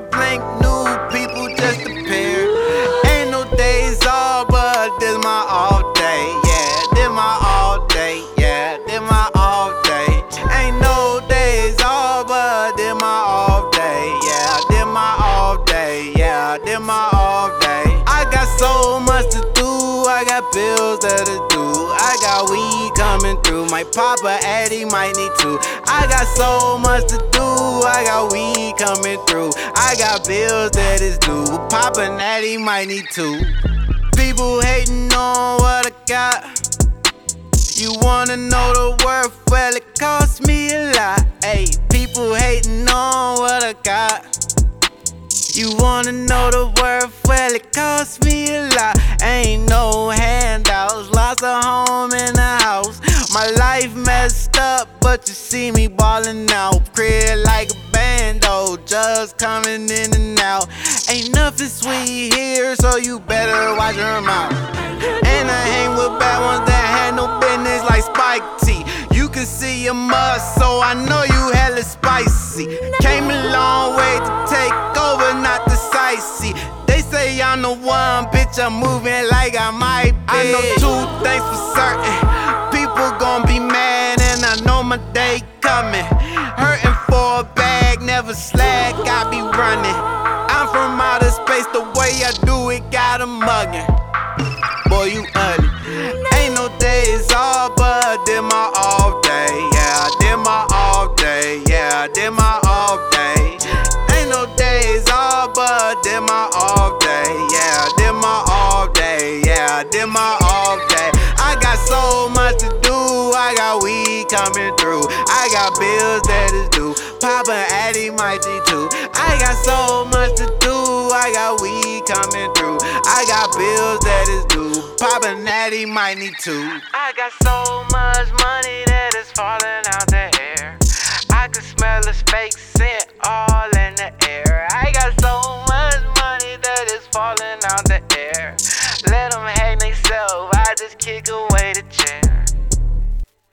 blank, new people just appear. Ain't no days off, but this my off day. Yeah, this my off day. Yeah, this my off day. Ain't no days off, but this my off day. Yeah, this my off day. Yeah, this my off day. I got so much to do. I got bills that to do. I got weed coming through. My papa Addy might need to. I got so much to do. I got weed coming through. I got bills that is due. Papa Natty might need to. People hating on what I got. You wanna know the worth? Well, it cost me a lot. Hey, people hating on what I got. You wanna know the worth? Well, it cost me a lot. Ain't no My life messed up, but you see me ballin' out. Crib like a bando, just coming in and out. Ain't nothing sweet here, so you better watch your mouth. And I hang with bad ones that had no business like Spike T. You can see your must, so I know you hella spicy. Came a long way to take over, not decisive. They say I'm the one, bitch. I'm moving like I might be. I know two things for certain. People gon' be mad, and I know my day coming. Hurting for a bag, never slack. I be running. I'm from outer space, the way I do it got a muggin'. Boy, you ugly. Ain't no days off, but did my off day. Yeah, did my off day. Yeah, did my off day. Ain't no days off, but did my off day. Yeah, did my off day. Yeah, did my off day. I got so coming through. I got bills that is due. Papa Addy mighty too. I got so much to do. I got weed coming through. I got bills that is due. Papa Natty might need to. I got so much money that is falling out the air. I can smell the fake scent all in the air. I got so much money that is falling out the air. Let them hang themselves. I just kick away.